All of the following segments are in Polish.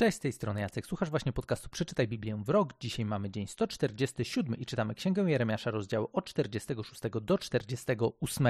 Cześć, z tej strony Jacek. Słuchasz właśnie podcastu Przeczytaj Biblię w rok. Dzisiaj mamy dzień 147 i czytamy Księgę Jeremiasza, rozdziały od 46 do 48.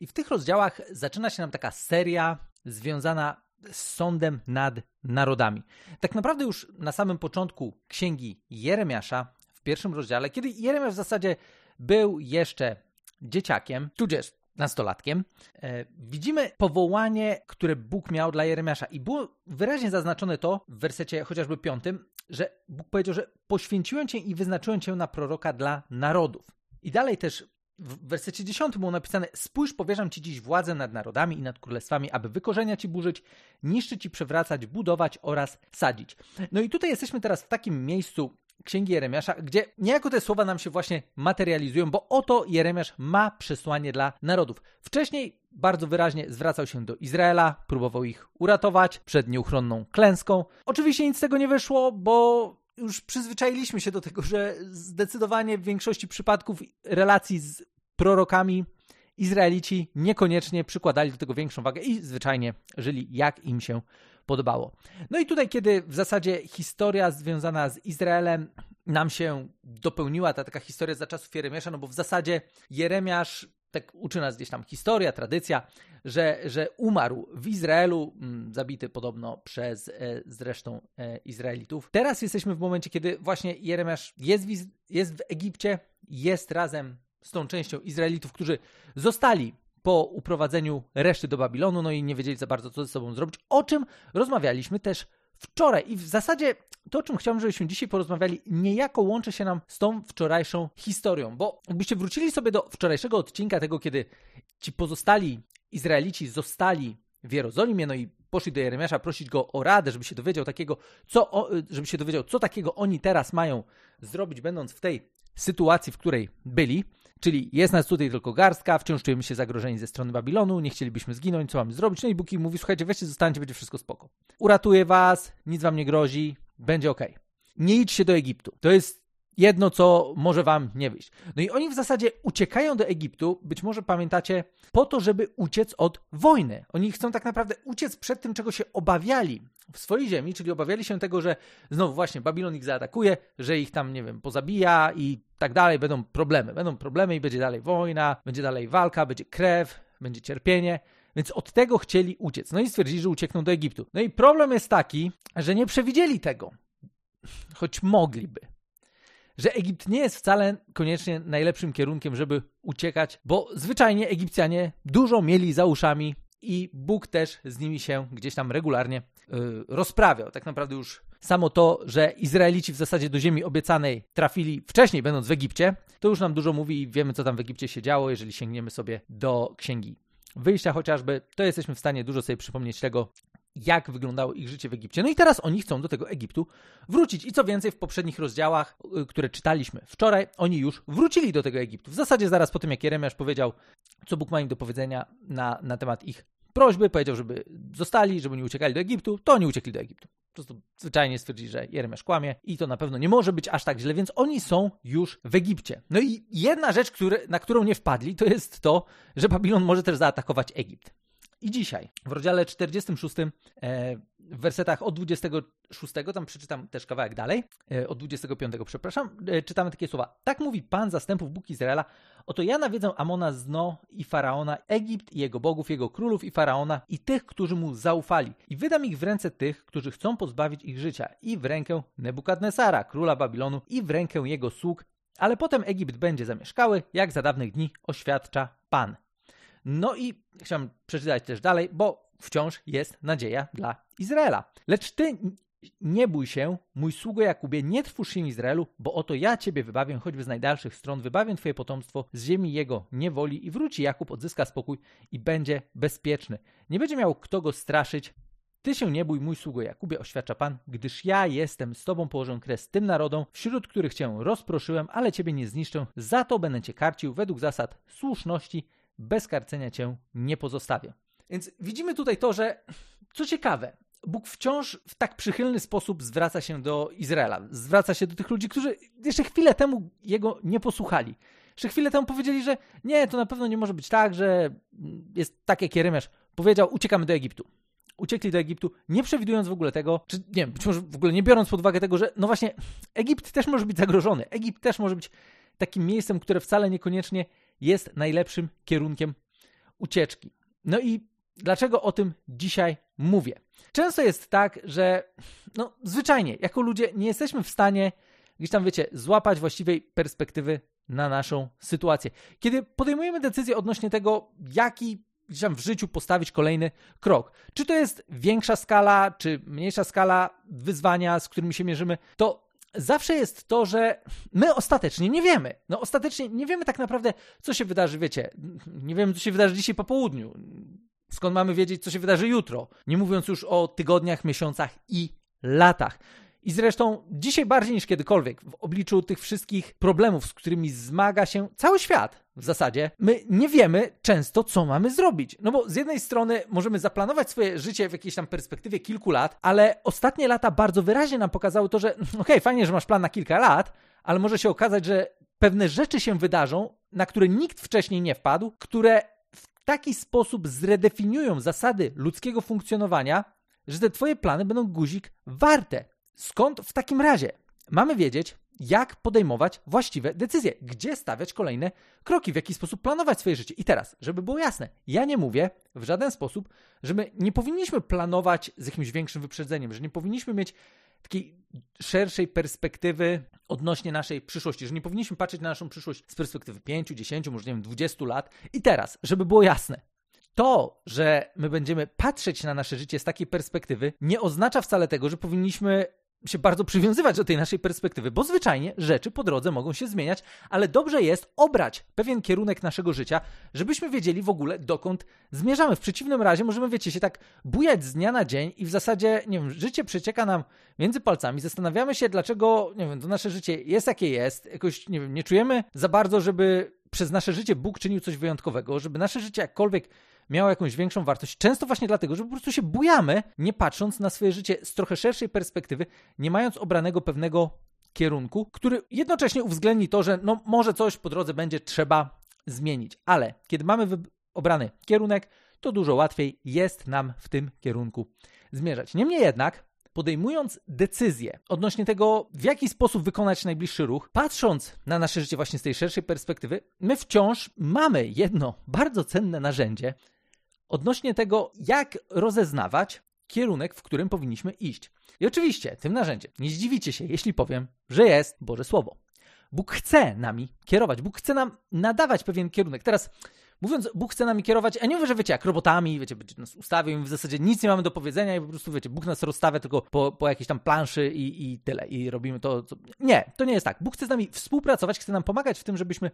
I w tych rozdziałach zaczyna się nam taka seria związana z sądem nad narodami. Tak naprawdę już na samym początku Księgi Jeremiasza, w pierwszym rozdziale, kiedy Jeremiasz w zasadzie był jeszcze dzieciakiem, tudzież nastolatkiem, e, widzimy powołanie, które Bóg miał dla Jeremiasza. I było wyraźnie zaznaczone to w wersecie chociażby piątym, że Bóg powiedział, że poświęciłem cię i wyznaczyłem cię na proroka dla narodów. I dalej też w wersecie 10 było napisane: Spójrz, powierzam ci dziś władzę nad narodami i nad królestwami, aby wykorzeniać i burzyć, niszczyć i przewracać, budować oraz sadzić. No i tutaj jesteśmy teraz w takim miejscu Księgi Jeremiasza, gdzie niejako te słowa nam się właśnie materializują, bo oto Jeremiasz ma przesłanie dla narodów. Wcześniej bardzo wyraźnie zwracał się do Izraela, próbował ich uratować przed nieuchronną klęską. Oczywiście nic z tego nie wyszło, bo już przyzwyczailiśmy się do tego, że zdecydowanie w większości przypadków relacji z prorokami Izraelici niekoniecznie przykładali do tego większą wagę i zwyczajnie żyli jak im się podobało. No i tutaj, kiedy w zasadzie historia związana z Izraelem nam się dopełniła, ta taka historia za czasów Jeremiasza, no bo w zasadzie Jeremiasz tak uczy nas gdzieś tam historia, tradycja, że, że umarł w Izraelu, mm, zabity podobno przez e, zresztą e, Izraelitów. Teraz jesteśmy w momencie, kiedy właśnie Jeremiasz jest w, jest w Egipcie, jest razem z tą częścią Izraelitów, którzy zostali po uprowadzeniu reszty do Babilonu, no i nie wiedzieli za bardzo, co ze sobą zrobić, o czym rozmawialiśmy też wczoraj. I w zasadzie to, o czym chciałbym, żebyśmy dzisiaj porozmawiali, niejako łączy się nam z tą wczorajszą historią, bo jakbyście wrócili sobie do wczorajszego odcinka, tego, kiedy ci pozostali Izraelici zostali w Jerozolimie, no i poszli do Jeremiasza prosić go o radę, żeby się dowiedział takiego, co, żeby się dowiedział, co takiego oni teraz mają zrobić, będąc w tej sytuacji, w której byli. Czyli jest nas tutaj tylko garstka, wciąż czujemy się zagrożeni ze strony Babilonu, nie chcielibyśmy zginąć, co mamy zrobić? No i Bóg im mówi, słuchajcie, weźcie, zostańcie, będzie wszystko spoko. Uratuję was, nic wam nie grozi, będzie ok. Nie idźcie do Egiptu. To jest jedno, co może wam nie wyjść. No i oni w zasadzie uciekają do Egiptu, być może pamiętacie, po to, żeby uciec od wojny. Oni chcą tak naprawdę uciec przed tym, czego się obawiali w swojej ziemi, czyli obawiali się tego, że znowu właśnie Babilon ich zaatakuje, że ich tam, nie wiem, pozabija i tak dalej, będą problemy. Będą problemy i będzie dalej wojna, będzie dalej walka, będzie krew, będzie cierpienie. Więc od tego chcieli uciec. No i stwierdzili, że uciekną do Egiptu. No i problem jest taki, że nie przewidzieli tego. Choć mogliby że Egipt nie jest wcale koniecznie najlepszym kierunkiem, żeby uciekać, bo zwyczajnie Egipcjanie dużo mieli za uszami i Bóg też z nimi się gdzieś tam regularnie yy, rozprawiał. Tak naprawdę już samo to, że Izraelici w zasadzie do ziemi obiecanej trafili wcześniej, będąc w Egipcie, to już nam dużo mówi i wiemy, co tam w Egipcie się działo, jeżeli sięgniemy sobie do księgi wyjścia chociażby, to jesteśmy w stanie dużo sobie przypomnieć tego, jak wyglądało ich życie w Egipcie. No i teraz oni chcą do tego Egiptu wrócić. I co więcej, w poprzednich rozdziałach, y, które czytaliśmy wczoraj, oni już wrócili do tego Egiptu. W zasadzie zaraz po tym, jak Jeremiasz powiedział, co Bóg ma im do powiedzenia na, na temat ich prośby, powiedział, żeby zostali, żeby nie uciekali do Egiptu, to oni uciekli do Egiptu. Po prostu zwyczajnie stwierdzili, że Jeremiasz kłamie i to na pewno nie może być aż tak źle, więc oni są już w Egipcie. No i jedna rzecz, który, na którą nie wpadli, to jest to, że Babilon może też zaatakować Egipt. I dzisiaj, w rozdziale 46, e, w wersetach od 26, tam przeczytam też kawałek dalej, e, od 25, przepraszam, e, czytamy takie słowa. Tak mówi Pan zastępów Bóg Izraela, oto ja nawiedzę Amona z No i Faraona, Egipt i jego bogów, jego królów i Faraona i tych, którzy mu zaufali. I wydam ich w ręce tych, którzy chcą pozbawić ich życia i w rękę Nebukadnesara, króla Babilonu i w rękę jego sług, ale potem Egipt będzie zamieszkały, jak za dawnych dni oświadcza Pan. No i chciałem przeczytać też dalej, bo wciąż jest nadzieja dla Izraela. Lecz ty nie bój się, mój sługo Jakubie, nie trwóż się Izraelu, bo oto ja ciebie wybawię, choćby z najdalszych stron, wybawię twoje potomstwo z ziemi jego niewoli i wróci Jakub, odzyska spokój i będzie bezpieczny. Nie będzie miał kto go straszyć. Ty się nie bój, mój sługo Jakubie, oświadcza Pan, gdyż ja jestem z tobą, położę kres tym narodom, wśród których cię rozproszyłem, ale ciebie nie zniszczę, za to będę cię karcił według zasad słuszności bez karcenia cię nie pozostawię. Więc widzimy tutaj to, że co ciekawe, Bóg wciąż w tak przychylny sposób zwraca się do Izraela. Zwraca się do tych ludzi, którzy jeszcze chwilę temu jego nie posłuchali. Jeszcze chwilę temu powiedzieli, że nie, to na pewno nie może być tak, że jest tak jak Jeremiasz powiedział, uciekamy do Egiptu. uciekli do Egiptu, nie przewidując w ogóle tego, czy nie być może w ogóle nie biorąc pod uwagę tego, że no właśnie Egipt też może być zagrożony. Egipt też może być takim miejscem, które wcale niekoniecznie jest najlepszym kierunkiem ucieczki. No i dlaczego o tym dzisiaj mówię? Często jest tak, że no zwyczajnie, jako ludzie nie jesteśmy w stanie gdzieś tam, wiecie, złapać właściwej perspektywy na naszą sytuację. Kiedy podejmujemy decyzję odnośnie tego, jaki gdzieś tam w życiu postawić kolejny krok. Czy to jest większa skala, czy mniejsza skala wyzwania, z którymi się mierzymy, to zawsze jest to, że my ostatecznie nie wiemy. No ostatecznie nie wiemy tak naprawdę, co się wydarzy, wiecie, nie wiemy, co się wydarzy dzisiaj po południu. Skąd mamy wiedzieć, co się wydarzy jutro? Nie mówiąc już o tygodniach, miesiącach i latach. I zresztą dzisiaj bardziej niż kiedykolwiek, w obliczu tych wszystkich problemów, z którymi zmaga się cały świat w zasadzie, my nie wiemy często, co mamy zrobić. No bo z jednej strony możemy zaplanować swoje życie w jakiejś tam perspektywie kilku lat, ale ostatnie lata bardzo wyraźnie nam pokazały to, że okej, okay, fajnie, że masz plan na kilka lat, ale może się okazać, że pewne rzeczy się wydarzą, na które nikt wcześniej nie wpadł, które w taki sposób zredefiniują zasady ludzkiego funkcjonowania, że te twoje plany będą guzik warte. Skąd w takim razie mamy wiedzieć, jak podejmować właściwe decyzje, gdzie stawiać kolejne kroki, w jaki sposób planować swoje życie. I teraz, żeby było jasne, ja nie mówię w żaden sposób, że my nie powinniśmy planować z jakimś większym wyprzedzeniem, że nie powinniśmy mieć takiej szerszej perspektywy odnośnie naszej przyszłości, że nie powinniśmy patrzeć na naszą przyszłość z perspektywy 5, 10, może nie wiem, 20 lat. I teraz, żeby było jasne, to, że my będziemy patrzeć na nasze życie z takiej perspektywy, nie oznacza wcale tego, że powinniśmy się bardzo przywiązywać do tej naszej perspektywy, bo zwyczajnie rzeczy po drodze mogą się zmieniać, ale dobrze jest obrać pewien kierunek naszego życia, żebyśmy wiedzieli w ogóle dokąd zmierzamy. W przeciwnym razie możemy, wiecie, się tak bujać z dnia na dzień i w zasadzie, nie wiem, życie przecieka nam między palcami, zastanawiamy się, dlaczego, nie wiem, to nasze życie jest jakie jest, jakoś, nie wiem, nie czujemy za bardzo, żeby przez nasze życie Bóg czynił coś wyjątkowego, żeby nasze życie jakkolwiek miało jakąś większą wartość. Często właśnie dlatego, że po prostu się bujamy, nie patrząc na swoje życie z trochę szerszej perspektywy, nie mając obranego pewnego kierunku, który jednocześnie uwzględni to, że no może coś po drodze będzie trzeba zmienić. Ale kiedy mamy obrany kierunek, to dużo łatwiej jest nam w tym kierunku zmierzać. Niemniej jednak, podejmując decyzję odnośnie tego, w jaki sposób wykonać najbliższy ruch, patrząc na nasze życie właśnie z tej szerszej perspektywy, my wciąż mamy jedno bardzo cenne narzędzie, odnośnie tego, jak rozeznawać kierunek, w którym powinniśmy iść. I oczywiście, tym narzędziem nie zdziwicie się, jeśli powiem, że jest Boże Słowo. Bóg chce nami kierować, Bóg chce nam nadawać pewien kierunek. Teraz mówiąc, Bóg chce nami kierować, a nie mówię, że wiecie, jak robotami, wiecie, będzie nas ustawił i w zasadzie nic nie mamy do powiedzenia i po prostu, wiecie, Bóg nas rozstawia tylko po, po jakiejś tam planszy i, i tyle. I robimy to, co... Nie, to nie jest tak. Bóg chce z nami współpracować, chce nam pomagać w tym, żebyśmy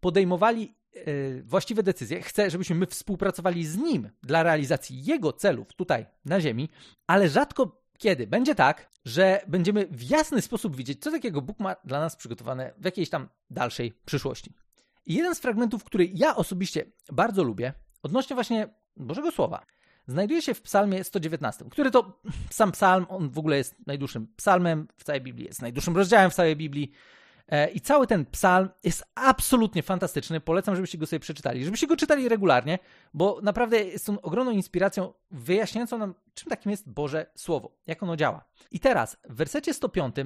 podejmowali yy, właściwe decyzje. Chcę, żebyśmy my współpracowali z Nim dla realizacji Jego celów tutaj na Ziemi, ale rzadko kiedy będzie tak, że będziemy w jasny sposób widzieć, co takiego Bóg ma dla nas przygotowane w jakiejś tam dalszej przyszłości. I jeden z fragmentów, który ja osobiście bardzo lubię, odnośnie właśnie Bożego Słowa, znajduje się w Psalmie 119, który to sam psalm, on w ogóle jest najdłuższym psalmem w całej Biblii, jest najdłuższym rozdziałem w całej Biblii. E, I cały ten psalm jest absolutnie fantastyczny. Polecam, żebyście go sobie przeczytali, żebyście go czytali regularnie, bo naprawdę jest on ogromną inspiracją wyjaśniającą nam, czym takim jest Boże Słowo, jak ono działa. I teraz w wersecie 105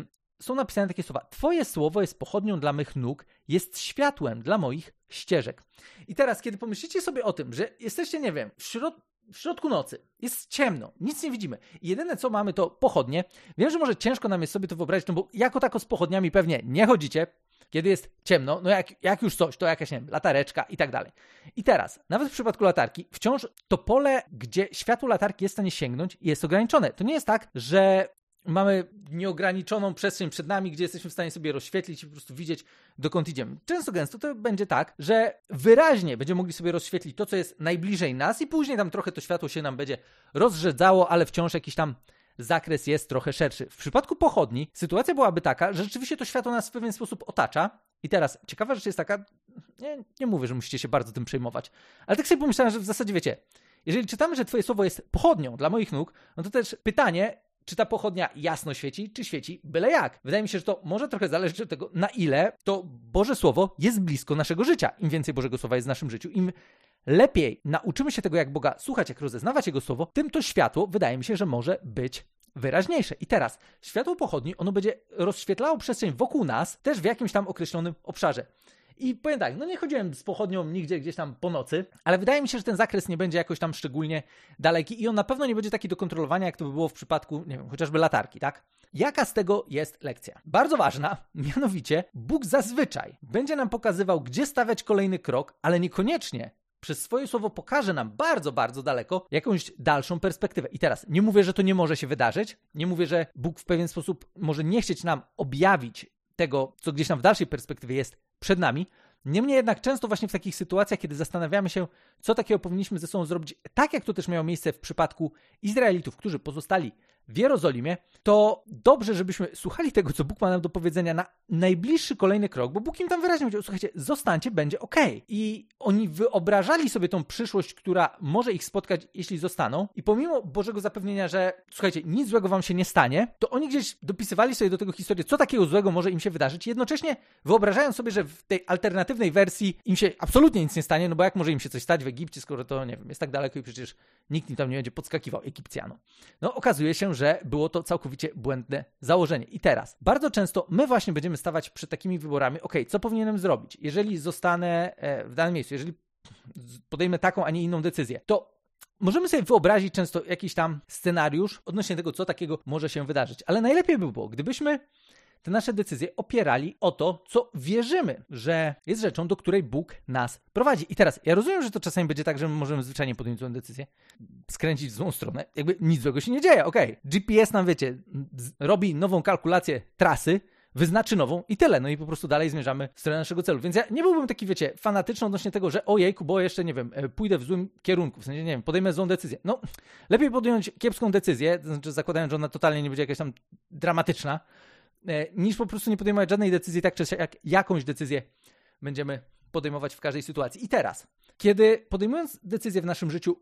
są napisane takie słowa: Twoje słowo jest pochodnią dla mych nóg, jest światłem dla moich ścieżek. I teraz, kiedy pomyślicie sobie o tym, że jesteście, nie wiem, w, środ w środku nocy, jest ciemno, nic nie widzimy. I jedyne co mamy to pochodnie. Wiem, że może ciężko nam jest sobie to wyobrazić, no bo jako tako z pochodniami pewnie nie chodzicie, kiedy jest ciemno, no jak, jak już coś, to jakaś, nie wiem, latareczka i tak dalej. I teraz, nawet w przypadku latarki, wciąż to pole, gdzie światło latarki jest w stanie sięgnąć, jest ograniczone. To nie jest tak, że mamy nieograniczoną przestrzeń przed nami, gdzie jesteśmy w stanie sobie rozświetlić i po prostu widzieć, dokąd idziemy. Często gęsto to będzie tak, że wyraźnie będziemy mogli sobie rozświetlić to, co jest najbliżej nas i później tam trochę to światło się nam będzie rozrzedzało, ale wciąż jakiś tam zakres jest trochę szerszy. W przypadku pochodni sytuacja byłaby taka, że rzeczywiście to światło nas w pewien sposób otacza. I teraz ciekawa rzecz jest taka, nie, nie mówię, że musicie się bardzo tym przejmować, ale tak sobie pomyślałem, że w zasadzie wiecie, jeżeli czytamy, że Twoje słowo jest pochodnią dla moich nóg, no to też pytanie, czy ta pochodnia jasno świeci, czy świeci byle jak. Wydaje mi się, że to może trochę zależeć od tego, na ile to Boże Słowo jest blisko naszego życia. Im więcej Bożego Słowa jest w naszym życiu, im lepiej nauczymy się tego, jak Boga słuchać, jak rozeznawać Jego słowo, tym to światło wydaje mi się, że może być wyraźniejsze. I teraz światło pochodni, ono będzie rozświetlało przestrzeń wokół nas, też w jakimś tam określonym obszarze. I powiem tak, no nie chodziłem z pochodnią nigdzie gdzieś tam po nocy, ale wydaje mi się, że ten zakres nie będzie jakoś tam szczególnie daleki i on na pewno nie będzie taki do kontrolowania, jak to by było w przypadku, nie wiem, chociażby latarki, tak? Jaka z tego jest lekcja? Bardzo ważna, mianowicie Bóg zazwyczaj będzie nam pokazywał, gdzie stawiać kolejny krok, ale niekoniecznie przez swoje słowo pokaże nam bardzo, bardzo daleko jakąś dalszą perspektywę. I teraz nie mówię, że to nie może się wydarzyć, nie mówię, że Bóg w pewien sposób może nie chcieć nam objawić tego, co gdzieś tam w dalszej perspektywie jest przed nami. Niemniej jednak często właśnie w takich sytuacjach, kiedy zastanawiamy się, co takiego powinniśmy ze sobą zrobić, tak jak to też miało miejsce w przypadku Izraelitów, którzy pozostali w Jerozolimie, to dobrze, żebyśmy słuchali tego, co Bóg ma nam do powiedzenia na najbliższy kolejny krok, bo Bóg im tam wyraźnie powiedział, słuchajcie, zostańcie, będzie ok. I oni wyobrażali sobie tą przyszłość, która może ich spotkać, jeśli zostaną. I pomimo Bożego zapewnienia, że słuchajcie, nic złego wam się nie stanie, to oni gdzieś dopisywali sobie do tego historię, co takiego złego może im się wydarzyć, jednocześnie wyobrażając sobie, że w tej alternatywnej wersji im się absolutnie nic nie stanie, no bo jak może im się coś stać w Egipcie, skoro to, nie wiem, jest tak daleko i przecież nikt im tam nie będzie podskakiwał, Egipcjanom. No okazuje się, że było to całkowicie błędne założenie. I teraz, bardzo często my właśnie będziemy stawać przed takimi wyborami, ok, co powinienem zrobić? Jeżeli zostanę e, w danym miejscu, jeżeli podejmę taką, a nie inną decyzję, to Możemy sobie wyobrazić często jakiś tam scenariusz odnośnie tego, co takiego może się wydarzyć, ale najlepiej by było, gdybyśmy te nasze decyzje opierali o to, co wierzymy, że jest rzeczą, do której Bóg nas prowadzi. I teraz, ja rozumiem, że to czasami będzie tak, że my możemy zwyczajnie podjąć złą decyzję, skręcić w złą stronę, jakby nic złego się nie dzieje, okej. Okay. GPS nam, wiecie, robi nową kalkulację trasy, wyznaczy nową i tyle. No i po prostu dalej zmierzamy w stronę naszego celu. Więc ja nie byłbym taki, wiecie, fanatyczny odnośnie tego, że ojejku, bo jeszcze, nie wiem, e, pójdę w złym kierunku, w sensie, nie wiem, podejmę złą decyzję. No, lepiej podjąć kiepską decyzję, to znaczy zakładając, że ona totalnie nie będzie jakaś tam dramatyczna, niż po prostu nie podejmować żadnej decyzji, tak czy jak jakąś decyzję będziemy podejmować w każdej sytuacji. I teraz, kiedy podejmując decyzję w naszym życiu,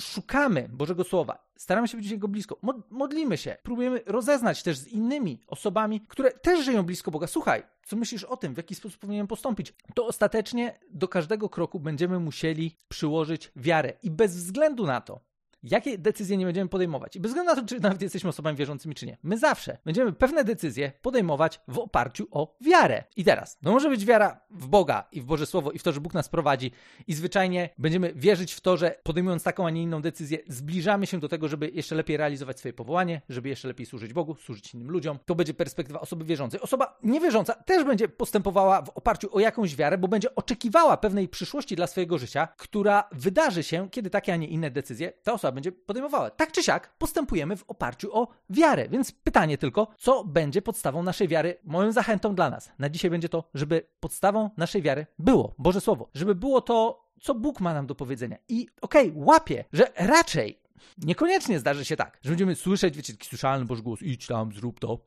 szukamy Bożego Słowa, staramy się być Jego blisko, modlimy się, próbujemy rozeznać też z innymi osobami, które też żyją blisko Boga. Słuchaj, co myślisz o tym, w jaki sposób powinienem postąpić? To ostatecznie do każdego kroku będziemy musieli przyłożyć wiarę i bez względu na to, jakie decyzje nie będziemy podejmować. I bez względu na to, czy nawet jesteśmy osobami wierzącymi, czy nie. My zawsze będziemy pewne decyzje podejmować w oparciu o wiarę. I teraz, no może być wiara w Boga i w Boże Słowo i w to, że Bóg nas prowadzi i zwyczajnie będziemy wierzyć w to, że podejmując taką, a nie inną decyzję, zbliżamy się do tego, żeby jeszcze lepiej realizować swoje powołanie, żeby jeszcze lepiej służyć Bogu, służyć innym ludziom. To będzie perspektywa osoby wierzącej. Osoba niewierząca też będzie postępowała w oparciu o jakąś wiarę, bo będzie oczekiwała pewnej przyszłości dla swojego życia, która wydarzy się, kiedy takie, a nie inne decyzje ta osoba będzie podejmowała. Tak czy siak postępujemy w oparciu o wiarę. Więc pytanie tylko, co będzie podstawą naszej wiary? Moją zachętą dla nas na dzisiaj będzie to, żeby podstawą naszej wiary było Boże Słowo. Żeby było to, co Bóg ma nam do powiedzenia. I okej, okay, łapię, że raczej niekoniecznie zdarzy się tak, że będziemy słyszeć, wiecie, taki słyszalny Boży głos, idź tam, zrób to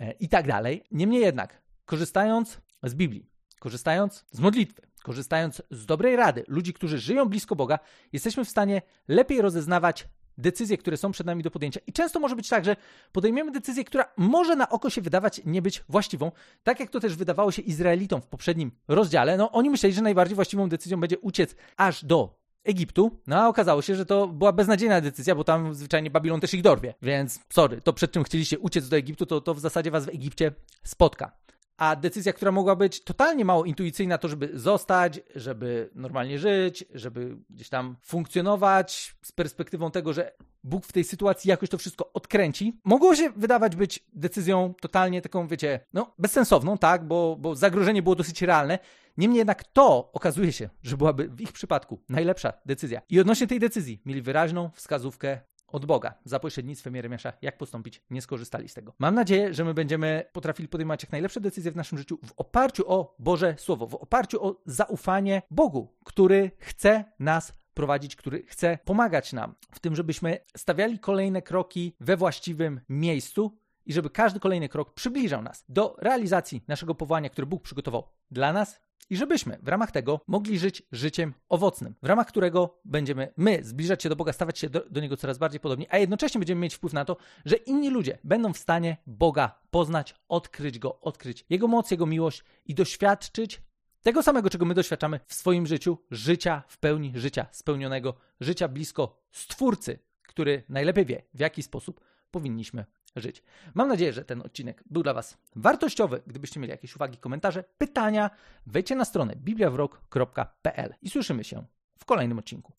e, i tak dalej. Niemniej jednak, korzystając z Biblii, korzystając z modlitwy, korzystając z dobrej rady ludzi, którzy żyją blisko Boga, jesteśmy w stanie lepiej rozeznawać decyzje, które są przed nami do podjęcia. I często może być tak, że podejmiemy decyzję, która może na oko się wydawać nie być właściwą, tak jak to też wydawało się Izraelitom w poprzednim rozdziale. No, oni myśleli, że najbardziej właściwą decyzją będzie uciec aż do Egiptu, no a okazało się, że to była beznadziejna decyzja, bo tam zwyczajnie Babilon też ich dorwie. Więc sorry, to przed czym chcieliście uciec do Egiptu, to, to w zasadzie was w Egipcie spotka a decyzja, która mogła być totalnie mało intuicyjna, to żeby zostać, żeby normalnie żyć, żeby gdzieś tam funkcjonować z perspektywą tego, że Bóg w tej sytuacji jakoś to wszystko odkręci, mogło się wydawać być decyzją totalnie taką, wiecie, no bezsensowną, tak, bo, bo zagrożenie było dosyć realne. Niemniej jednak to okazuje się, że byłaby w ich przypadku najlepsza decyzja. I odnośnie tej decyzji mieli wyraźną wskazówkę od Boga za pośrednictwem Jeremiasza, jak postąpić, nie skorzystali z tego. Mam nadzieję, że my będziemy potrafili podejmować jak najlepsze decyzje w naszym życiu w oparciu o Boże Słowo, w oparciu o zaufanie Bogu, który chce nas prowadzić, który chce pomagać nam w tym, żebyśmy stawiali kolejne kroki we właściwym miejscu i żeby każdy kolejny krok przybliżał nas do realizacji naszego powołania, które Bóg przygotował dla nas i żebyśmy w ramach tego mogli żyć życiem owocnym, w ramach którego będziemy my zbliżać się do Boga, stawać się do, do, Niego coraz bardziej podobni, a jednocześnie będziemy mieć wpływ na to, że inni ludzie będą w stanie Boga poznać, odkryć Go, odkryć Jego moc, Jego miłość i doświadczyć Tego samego, czego my doświadczamy w swoim życiu, życia w pełni, życia spełnionego, życia blisko Stwórcy, który najlepiej wie, w jaki sposób powinniśmy żyć. Mam nadzieję, że ten odcinek był dla Was wartościowy. Gdybyście mieli jakieś uwagi, komentarze, pytania, wejdźcie na stronę bibliawrok.pl i słyszymy się w kolejnym odcinku.